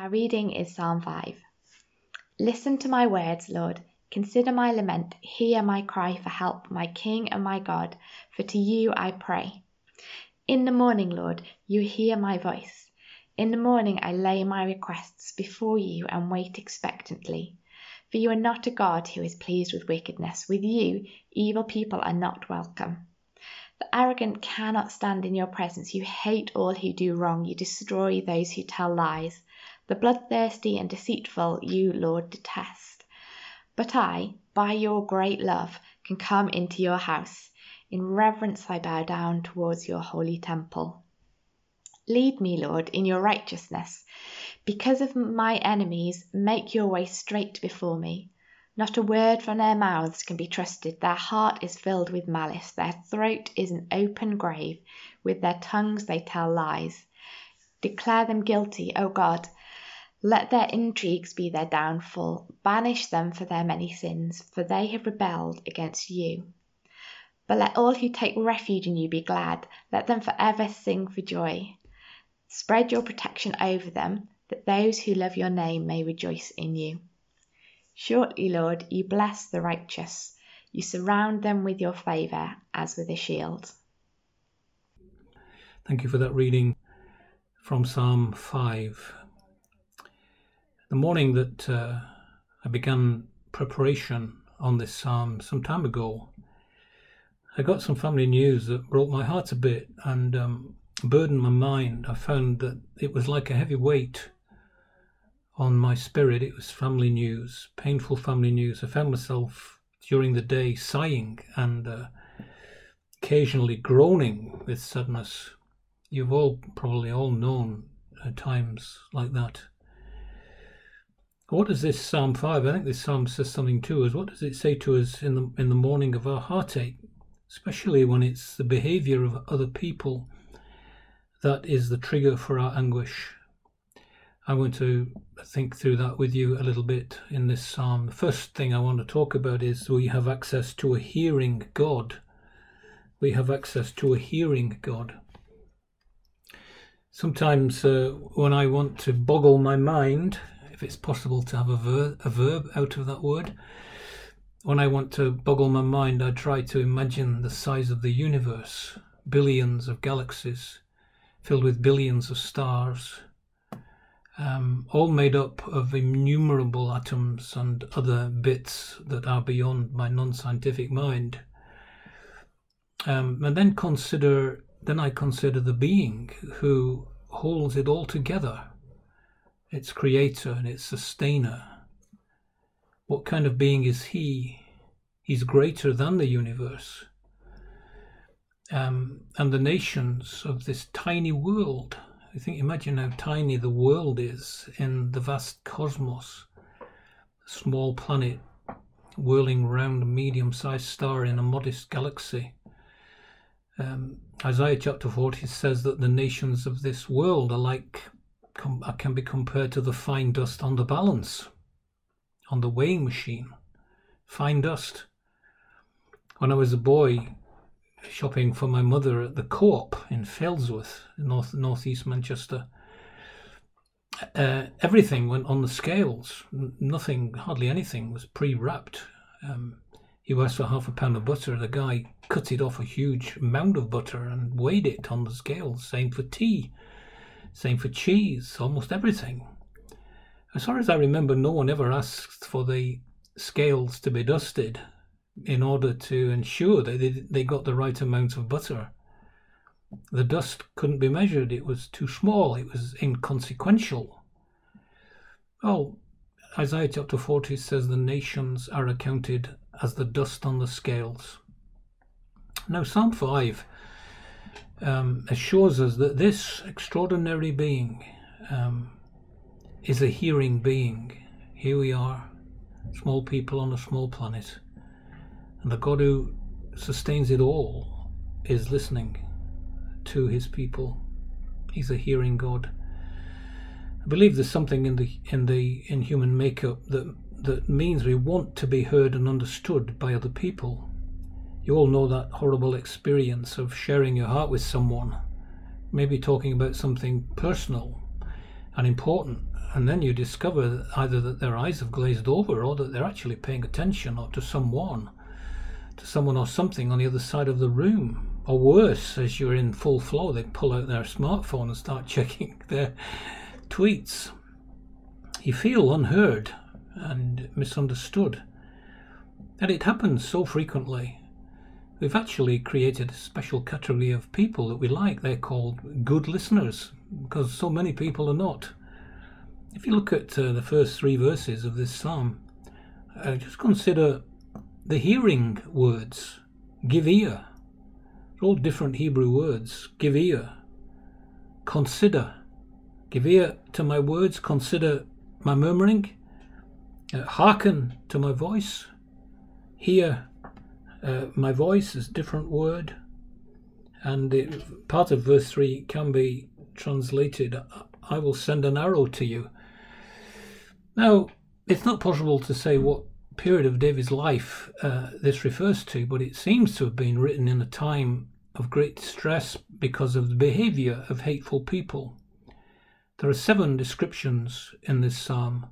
Our reading is Psalm 5. Listen to my words, Lord. Consider my lament. Hear my cry for help, my King and my God, for to you I pray. In the morning, Lord, you hear my voice. In the morning I lay my requests before you and wait expectantly. For you are not a God who is pleased with wickedness. With you, evil people are not welcome. The arrogant cannot stand in your presence. You hate all who do wrong. You destroy those who tell lies. The bloodthirsty and deceitful you, Lord, detest. But I, by your great love, can come into your house. In reverence I bow down towards your holy temple. Lead me, Lord, in your righteousness. Because of my enemies, make your way straight before me. Not a word from their mouths can be trusted. Their heart is filled with malice. Their throat is an open grave. With their tongues they tell lies. Declare them guilty, O God. Let their intrigues be their downfall. Banish them for their many sins, for they have rebelled against you. But let all who take refuge in you be glad. Let them forever sing for joy. Spread your protection over them, that those who love your name may rejoice in you. Surely, Lord, you bless the righteous. You surround them with your favour as with a shield. Thank you for that reading from Psalm 5. The morning that uh, I began preparation on this psalm some time ago, I got some family news that broke my heart a bit and um, burdened my mind. I found that it was like a heavy weight on my spirit. It was family news, painful family news. I found myself during the day sighing and uh, occasionally groaning with sadness. You've all probably all known uh, times like that. What does this Psalm 5? I think this Psalm says something to us. What does it say to us in the in the morning of our heartache, especially when it's the behavior of other people that is the trigger for our anguish? I want to think through that with you a little bit in this psalm. The first thing I want to talk about is we have access to a hearing God. We have access to a hearing God. Sometimes uh, when I want to boggle my mind if it's possible to have a, ver- a verb out of that word. When I want to boggle my mind, I try to imagine the size of the universe, billions of galaxies filled with billions of stars, um, all made up of innumerable atoms and other bits that are beyond my non-scientific mind. Um, and then consider, then I consider the being who holds it all together its creator and its sustainer. What kind of being is he? He's greater than the universe. Um, and the nations of this tiny world. I think, imagine how tiny the world is in the vast cosmos. Small planet whirling round a medium sized star in a modest galaxy. Um, Isaiah chapter 40 says that the nations of this world are like com- uh, can be compared to the fine dust on the balance, on the weighing machine. Fine dust. When I was a boy, shopping for my mother at the co-op in Failsworth, north northeast Manchester. Uh, everything went on the scales. Nothing, hardly anything, was pre-wrapped. Um, you asked for half a pound of butter. The guy cut it off a huge mound of butter and weighed it on the scales. Same for tea. Same for cheese, almost everything. As far as I remember, no one ever asked for the scales to be dusted in order to ensure that they, they got the right amount of butter. The dust couldn't be measured, it was too small, it was inconsequential. Well, Isaiah chapter 40 says the nations are accounted as the dust on the scales. Now, Psalm 5 um, assures us that this extraordinary being um, is a hearing being. Here we are, small people on a small planet, and the God who sustains it all is listening to his people. He's a hearing God. I believe there's something in the in the in human makeup that that means we want to be heard and understood by other people. You all know that horrible experience of sharing your heart with someone, maybe talking about something personal and important, and then you discover either that their eyes have glazed over or that they're actually paying attention or to someone, to someone or something on the other side of the room. Or worse, as you're in full flow, they pull out their smartphone and start checking their tweets. You feel unheard and misunderstood. And it happens so frequently. We've actually created a special category of people that we like. They're called good listeners because so many people are not. If you look at uh, the first three verses of this psalm, uh, just consider the hearing words give ear. They're all different Hebrew words. Give ear. Consider. Give ear to my words. Consider my murmuring. Uh, hearken to my voice. Hear uh, my voice is a different word. And it, part of verse 3 can be translated I will send an arrow to you. Now, it's not possible to say what period of David's life uh, this refers to, but it seems to have been written in a time of great distress because of the behavior of hateful people. There are seven descriptions in this psalm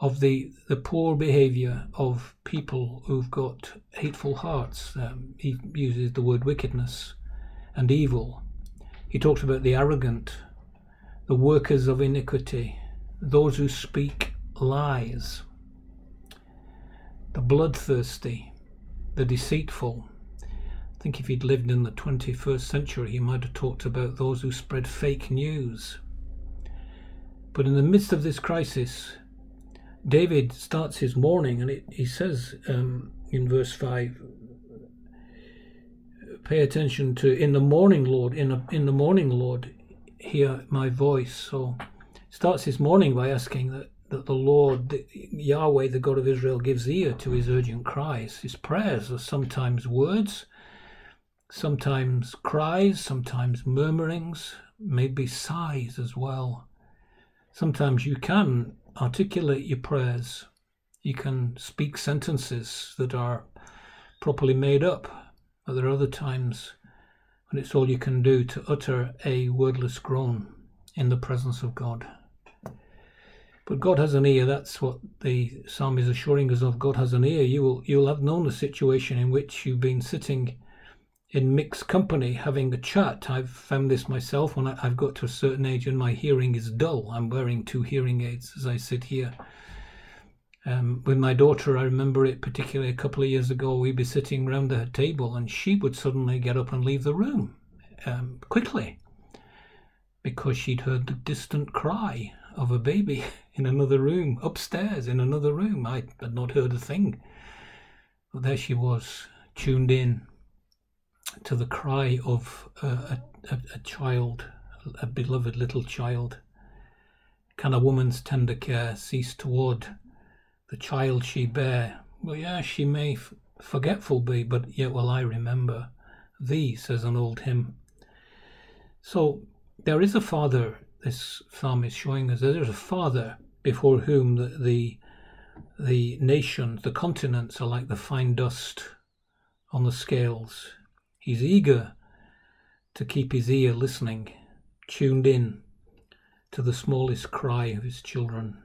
of the, the poor behavior of people who've got hateful hearts. Um, he uses the word wickedness and evil. He talks about the arrogant, the workers of iniquity, those who speak lies, the bloodthirsty, the deceitful. I think if he'd lived in the 21st century, he might have talked about those who spread fake news. But in the midst of this crisis, David starts his morning and it, he says um, in verse 5 pay attention to in the morning lord in, a, in the morning lord hear my voice so starts his morning by asking that that the Lord, the, Yahweh, the God of Israel, gives ear to his urgent cries. His prayers are sometimes words, sometimes cries, sometimes murmurings, maybe sighs as well. Sometimes you can articulate your prayers, you can speak sentences that are properly made up, but there are other times when it's all you can do to utter a wordless groan in the presence of God. But God has an ear. That's what the psalm is assuring us of. God has an ear. You will you will have known the situation in which you've been sitting in mixed company having a chat. I've found this myself when I've got to a certain age and my hearing is dull. I'm wearing two hearing aids as I sit here. Um, with my daughter, I remember it particularly a couple of years ago. We'd be sitting round the table and she would suddenly get up and leave the room um, quickly because she'd heard the distant cry of a baby in another room, upstairs in another room. I had not heard a thing. But there she was, tuned in to the cry of uh, a, a, a child, a beloved little child. Can a woman's tender care cease toward the child she bare? Well, yeah, she may f- forgetful be, but yet will I remember thee, says an old hymn. So there is a father this psalm is showing us there's a father before whom the, the the nations, the continents are like the fine dust on the scales. He's eager to keep his ear listening, tuned in to the smallest cry of his children.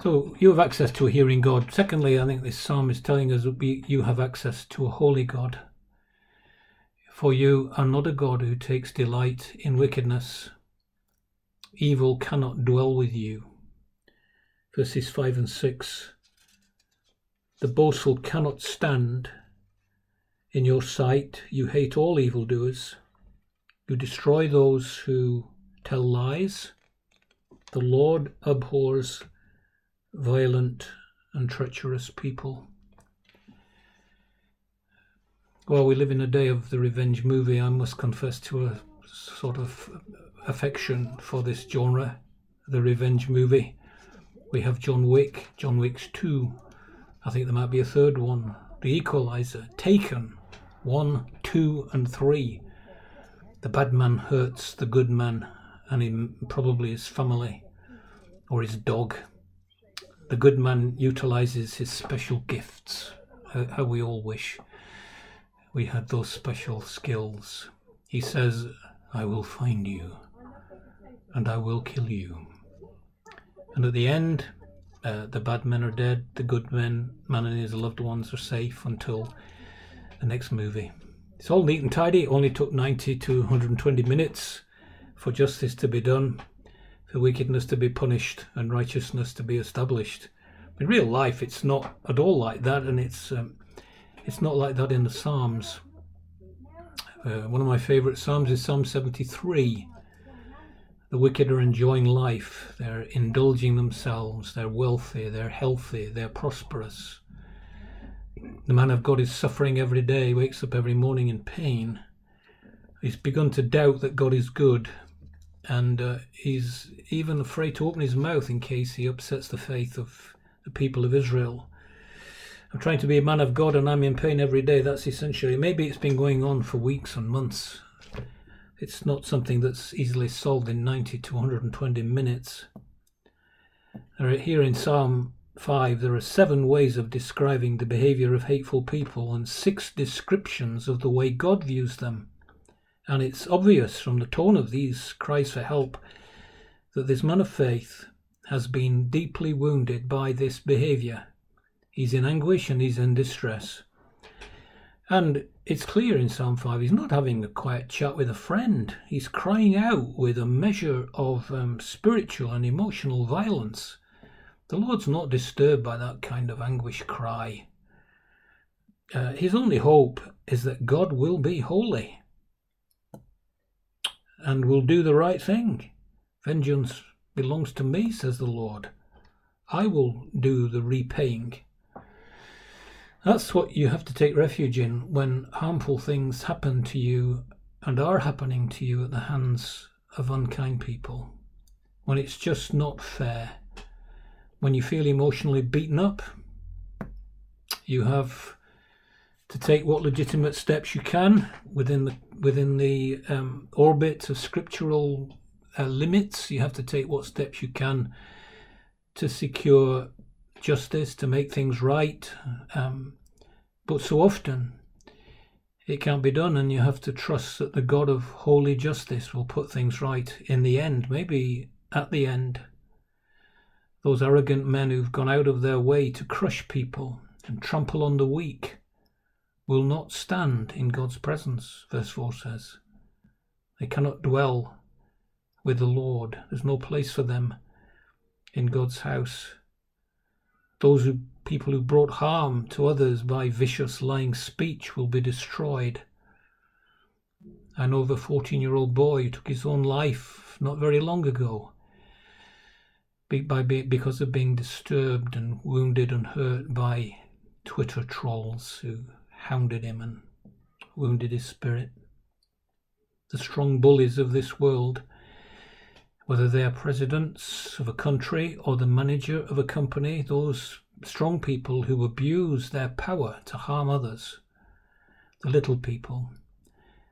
So you have access to a hearing God. Secondly, I think this psalm is telling us that you have access to a holy God. For you are not a God who takes delight in wickedness. Evil cannot dwell with you. Verses 5 and 6. The boastful cannot stand in your sight. You hate all evildoers. You destroy those who tell lies. The Lord abhors violent and treacherous people. Well, we live in a day of the revenge movie. I must confess to a sort of affection for this genre, the revenge movie. We have John Wick, John Wick's 2. I think there might be a third one. The Equalizer, Taken, 1, 2, and 3. The bad man hurts the good man and he, probably his family or his dog. The good man utilizes his special gifts, how, how we all wish we had those special skills. He says, I will find you and I will kill you. And at the end, uh, the bad men are dead, the good men, man and his loved ones, are safe until the next movie. It's all neat and tidy. It only took 90 to 120 minutes for justice to be done, for wickedness to be punished, and righteousness to be established. In real life, it's not at all like that, and it's um, it's not like that in the Psalms. Uh, one of my favourite Psalms is Psalm 73. The wicked are enjoying life, they're indulging themselves, they're wealthy, they're healthy, they're prosperous. The man of God is suffering every day, wakes up every morning in pain. He's begun to doubt that God is good, and uh, he's even afraid to open his mouth in case he upsets the faith of the people of Israel. I'm trying to be a man of God and I'm in pain every day. That's essentially, maybe it's been going on for weeks and months. It's not something that's easily solved in 90 to 120 minutes. Here in Psalm 5, there are seven ways of describing the behavior of hateful people and six descriptions of the way God views them. And it's obvious from the tone of these cries for help that this man of faith has been deeply wounded by this behavior. He's in anguish and he's in distress. And it's clear in Psalm 5 he's not having a quiet chat with a friend. He's crying out with a measure of um, spiritual and emotional violence. The Lord's not disturbed by that kind of anguish cry. Uh, his only hope is that God will be holy and will do the right thing. Vengeance belongs to me, says the Lord. I will do the repaying. That's what you have to take refuge in when harmful things happen to you and are happening to you at the hands of unkind people. When it's just not fair when you feel emotionally beaten up, you have to take what legitimate steps you can within the within the um, orbit of scriptural uh, limits. You have to take what steps you can to secure justice, to make things right. Um, but so often it can't be done, and you have to trust that the God of holy justice will put things right in the end, maybe at the end. Those arrogant men who've gone out of their way to crush people and trample on the weak will not stand in God's presence, verse 4 says. They cannot dwell with the Lord. There's no place for them in God's house. Those who, people who brought harm to others by vicious lying speech will be destroyed. I know of a 14 year old boy who took his own life not very long ago by because of being disturbed and wounded and hurt by Twitter trolls who hounded him and wounded his spirit. The strong bullies of this world, whether they are presidents of a country or the manager of a company, those strong people who abuse their power to harm others, the little people,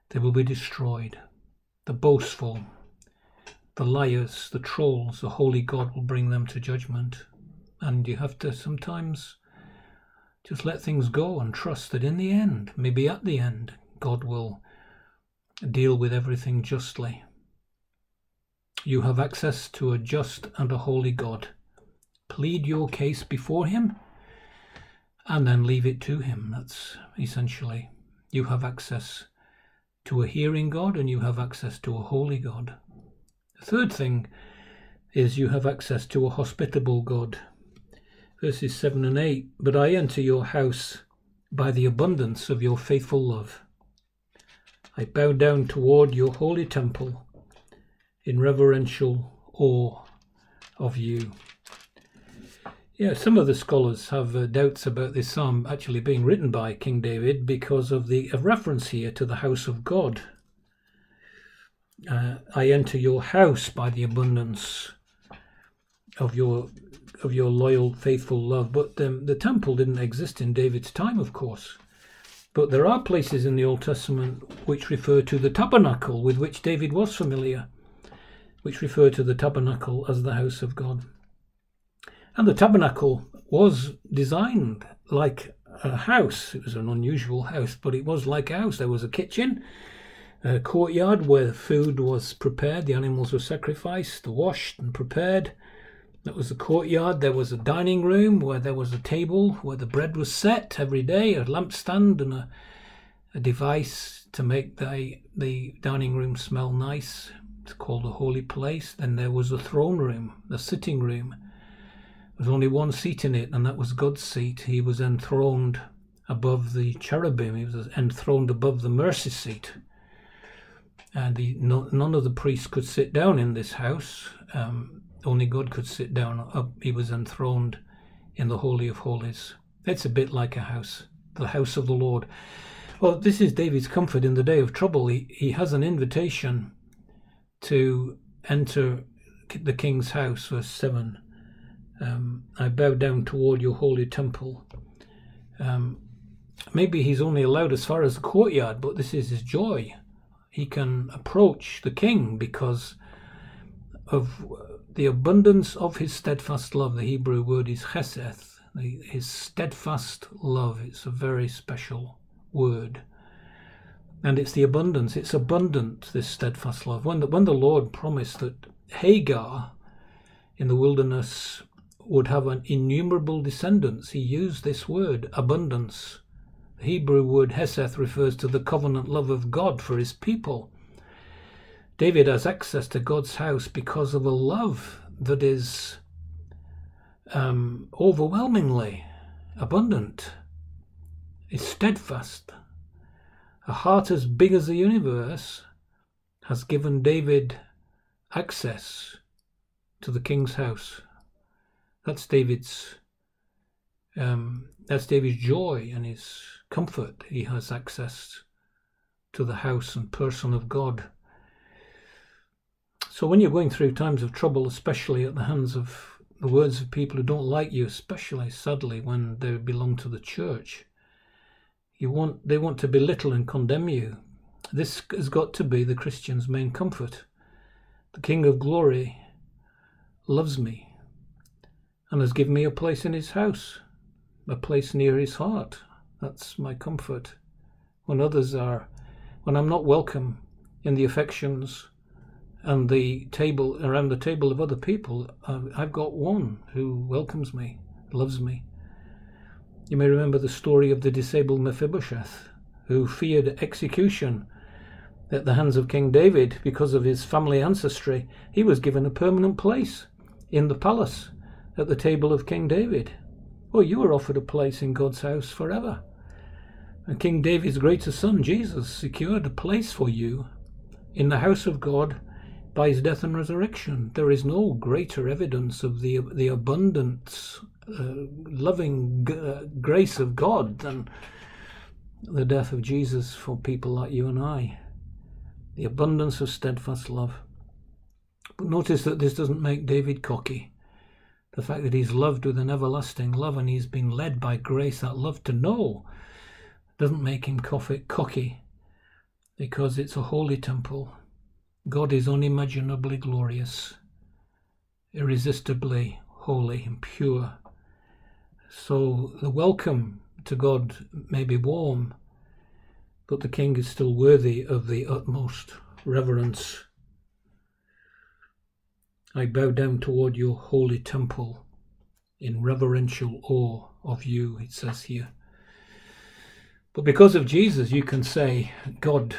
they will be destroyed. The boastful, the liars, the trolls, the holy God will bring them to judgment. And you have to sometimes just let things go and trust that in the end, maybe at the end, God will deal with everything justly. You have access to a just and a holy God. Plead your case before Him and then leave it to Him. That's essentially, you have access to a hearing God and you have access to a holy God. The third thing is you have access to a hospitable God. Verses 7 and 8 But I enter your house by the abundance of your faithful love. I bow down toward your holy temple in reverential awe of you. Yeah, some of the scholars have uh, doubts about this psalm actually being written by King David because of the reference here to the house of God uh, I enter your house by the abundance of your of your loyal, faithful love. But um, the temple didn't exist in David's time, of course. But there are places in the Old Testament which refer to the tabernacle with which David was familiar, which refer to the tabernacle as the house of God. And the tabernacle was designed like a house. It was an unusual house, but it was like a house. There was a kitchen, a courtyard where food was prepared, the animals were sacrificed, washed, and prepared. That was the courtyard. There was a dining room where there was a table where the bread was set every day, a lampstand, and a, a device to make the, the dining room smell nice. It's called a holy place. Then there was a throne room, a sitting room. There was only one seat in it, and that was God's seat. He was enthroned above the cherubim. He was enthroned above the mercy seat. And the, no, none of the priests could sit down in this house. Um, only God could sit down. Up, he was enthroned in the Holy of Holies. It's a bit like a house, the house of the Lord. Well, this is David's comfort in the day of trouble. He, he has an invitation to enter the king's house, verse 7. Um, I bow down toward your holy temple. Um, maybe he's only allowed as far as the courtyard, but this is his joy. He can approach the king because of the abundance of his steadfast love, the Hebrew word is chesed, his steadfast love. It's a very special word. And it's the abundance, it's abundant, this steadfast love. When the, when the Lord promised that Hagar in the wilderness would have an innumerable descendants, he used this word, abundance. The Hebrew word chesed refers to the covenant love of God for his people. David has access to God's house because of a love that is um, overwhelmingly abundant, is steadfast. A heart as big as the universe has given David access to the king's house. That's David's um, that's David's joy and his comfort. He has access to the house and person of God. So when you're going through times of trouble, especially at the hands of the words of people who don't like you, especially sadly when they belong to the church, you want they want to belittle and condemn you. This has got to be the Christian's main comfort. The King of Glory loves me and has given me a place in his house, a place near his heart. That's my comfort. When others are, when I'm not welcome in the affections and the table around the table of other people, I've got one who welcomes me, loves me. You may remember the story of the disabled Mephibosheth, who feared execution at the hands of King David because of his family ancestry. He was given a permanent place in the palace at the table of King David. Well, you were offered a place in God's house forever. And King David's greater son, Jesus, secured a place for you in the house of God by his death and resurrection. There is no greater evidence of the the abundant, uh, loving g- uh, grace of God than the death of Jesus for people like you and I. The abundance of steadfast love. But notice that this doesn't make David cocky. The fact that he's loved with an everlasting love and he's been led by grace, that love to know, doesn't make him cocky because it's a holy temple God is unimaginably glorious, irresistibly holy and pure. So the welcome to God may be warm, but the King is still worthy of the utmost reverence. I bow down toward your holy temple in reverential awe of you, it says here. But because of Jesus, you can say, God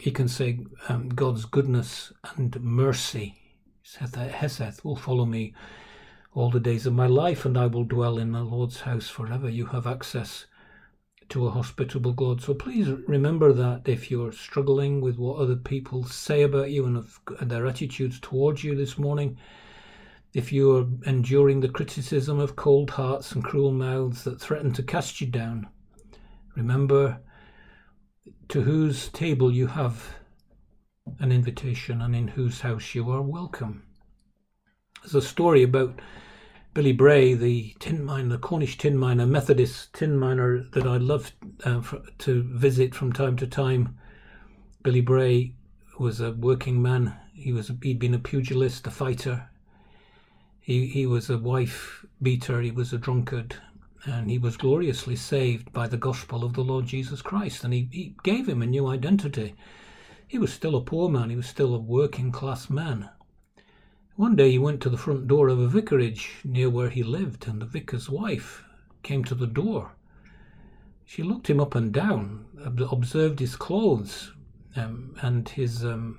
he can say um, God's goodness and mercy, Chesed, will follow me all the days of my life, and I will dwell in the Lord's house forever. You have access to a hospitable God. So please remember that if you're struggling with what other people say about you and, their attitudes towards you this morning, if you're enduring the criticism of cold hearts and cruel mouths that threaten to cast you down, remember to whose table you have an invitation and in whose house you are welcome. There's a story about Billy Bray, the tin miner, Cornish tin miner, Methodist tin miner that I love uh, to visit from time to time. Billy Bray was a working man. He was he'd been a pugilist, a fighter. He he was a wife beater. He was a drunkard, and he was gloriously saved by the gospel of the Lord Jesus Christ, and he, he gave him a new identity. He was still a poor man, he was still a working class man. One day he went to the front door of a vicarage near where he lived, and the vicar's wife came to the door. She looked him up and down, observed his clothes um, and his um,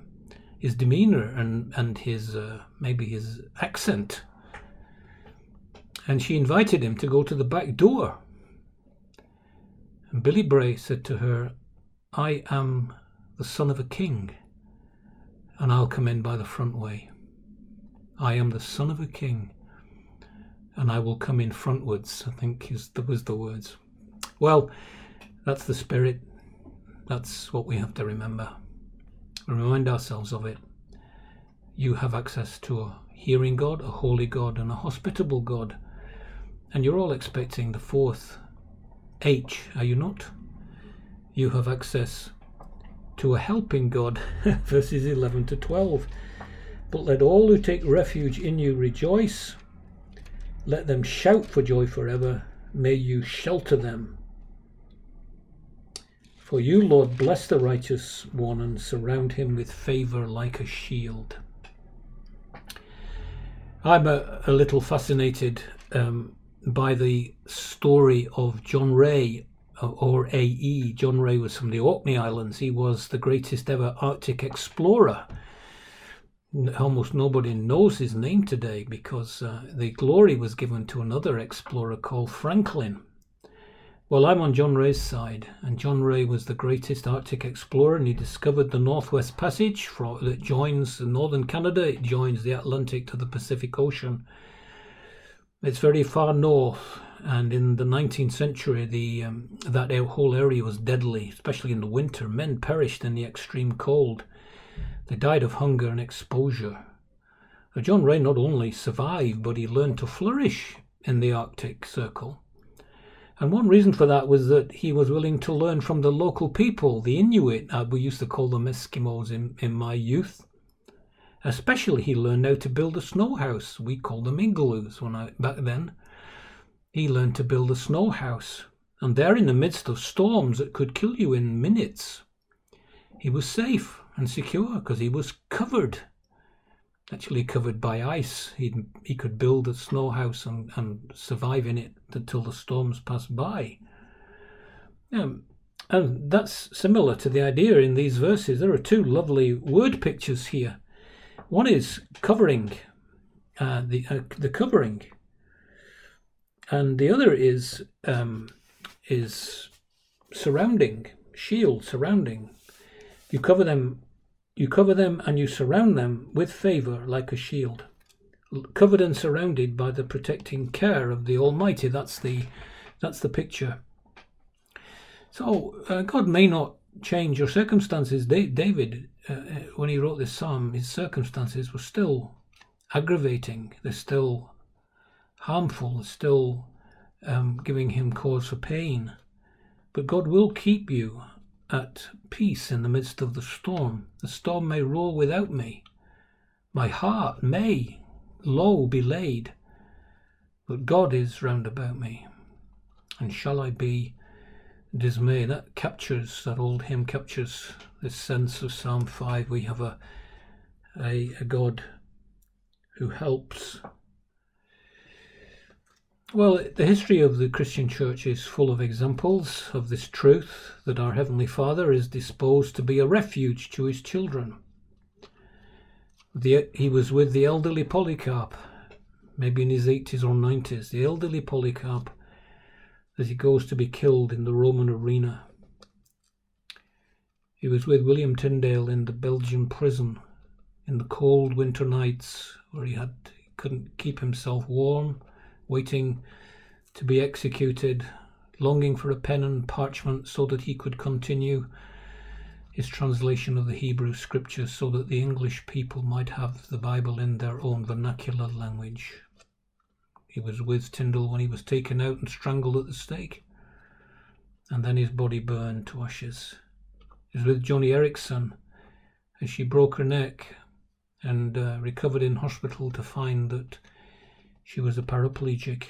his demeanor and and his uh, maybe his accent, and she invited him to go to the back door. And Billy Bray said to her, "I am the son of a king, and I'll come in by the front way." I am the son of a king, and I will come in frontwards, I think is the, was the words. Well, that's the spirit. That's what we have to remember. Remind ourselves of it. You have access to a hearing God, a holy God, and a hospitable God. And you're all expecting the fourth H, are you not? You have access to a helping God, verses 11 to 12. But let all who take refuge in you rejoice. Let them shout for joy forever. May you shelter them. For you, Lord, bless the righteous one and surround him with favour like a shield. I'm a, a little fascinated um, by the story of John Rae, or AE. John Rae was from the Orkney Islands. He was the greatest ever Arctic explorer almost nobody knows his name today because uh, the glory was given to another explorer called Franklin. Well, I'm on John Rae's side, and John Rae was the greatest Arctic explorer, and he discovered the Northwest Passage that joins northern Canada. It joins the Atlantic to the Pacific Ocean. It's very far north, and in the 19th century, the um, that whole area was deadly, especially in the winter. Men perished in the extreme cold. They died of hunger and exposure. John Rae not only survived, but he learned to flourish in the Arctic Circle. And one reason for that was that he was willing to learn from the local people, the Inuit. Uh, we used to call them Eskimos in, in my youth. Especially, he learned how to build a snow house. We called them igloos when I back then. He learned to build a snow house, and there, in the midst of storms that could kill you in minutes, he was safe and secure because he was covered, actually covered by ice. He he could build a snow house and, and survive in it until the storms passed by. Um, and that's similar to the idea in these verses. There are two lovely word pictures here. One is covering, uh, the uh, the covering, and the other is um, is surrounding, shield surrounding. You cover them you cover them and you surround them with favour like a shield. Covered and surrounded by the protecting care of the Almighty. That's the that's the picture. So uh, God may not change your circumstances. David, uh, uh, when he wrote this psalm, his circumstances were still aggravating. They're still harmful. They're Still um, giving him cause for pain. But God will keep you at peace in the midst of the storm. The storm may roar without me. My heart may low be laid, but God is round about me. And shall I be dismayed? That captures, that old hymn captures this sense of Psalm 5. We have a, a, a God who helps well, the history of the Christian church is full of examples of this truth that our Heavenly Father is disposed to be a refuge to his children. The, he was with the elderly Polycarp, maybe in his 80s or 90s, the elderly Polycarp, as he goes to be killed in the Roman arena. He was with William Tyndale in the Belgian prison in the cold winter nights where he had he couldn't keep himself warm waiting to be executed, longing for a pen and parchment so that he could continue his translation of the Hebrew scriptures so that the English people might have the Bible in their own vernacular language. He was with Tyndale when he was taken out and strangled at the stake, and then his body burned to ashes. He was with Joni Eareckson as she broke her neck and uh, recovered in hospital to find that she was a paraplegic,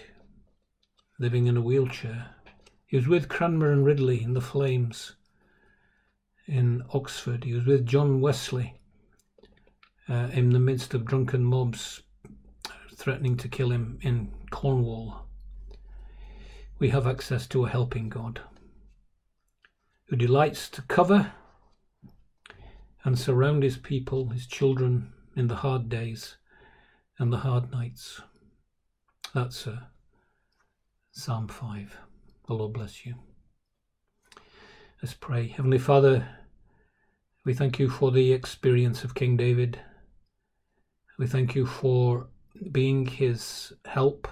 living in a wheelchair. He was with Cranmer and Ridley in the flames in Oxford. He was with John Wesley uh, in the midst of drunken mobs threatening to kill him in Cornwall. We have access to a helping God who delights to cover and surround his people, his children, in the hard days and the hard nights. That's uh, Psalm 5. The Lord bless you. Let's pray. Heavenly Father, we thank you for the experience of King David. We thank you for being his help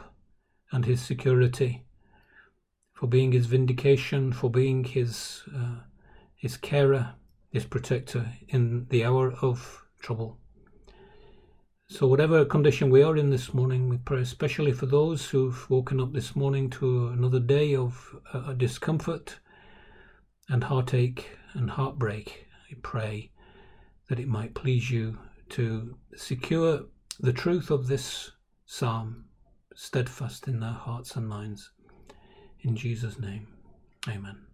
and his security, for being his vindication, for being his uh, his carer, his protector in the hour of trouble. So, whatever condition we are in this morning, we pray especially for those who've woken up this morning to another day of uh, discomfort and heartache and heartbreak. I pray that it might please you to secure the truth of this psalm steadfast in their hearts and minds. In Jesus' name, amen.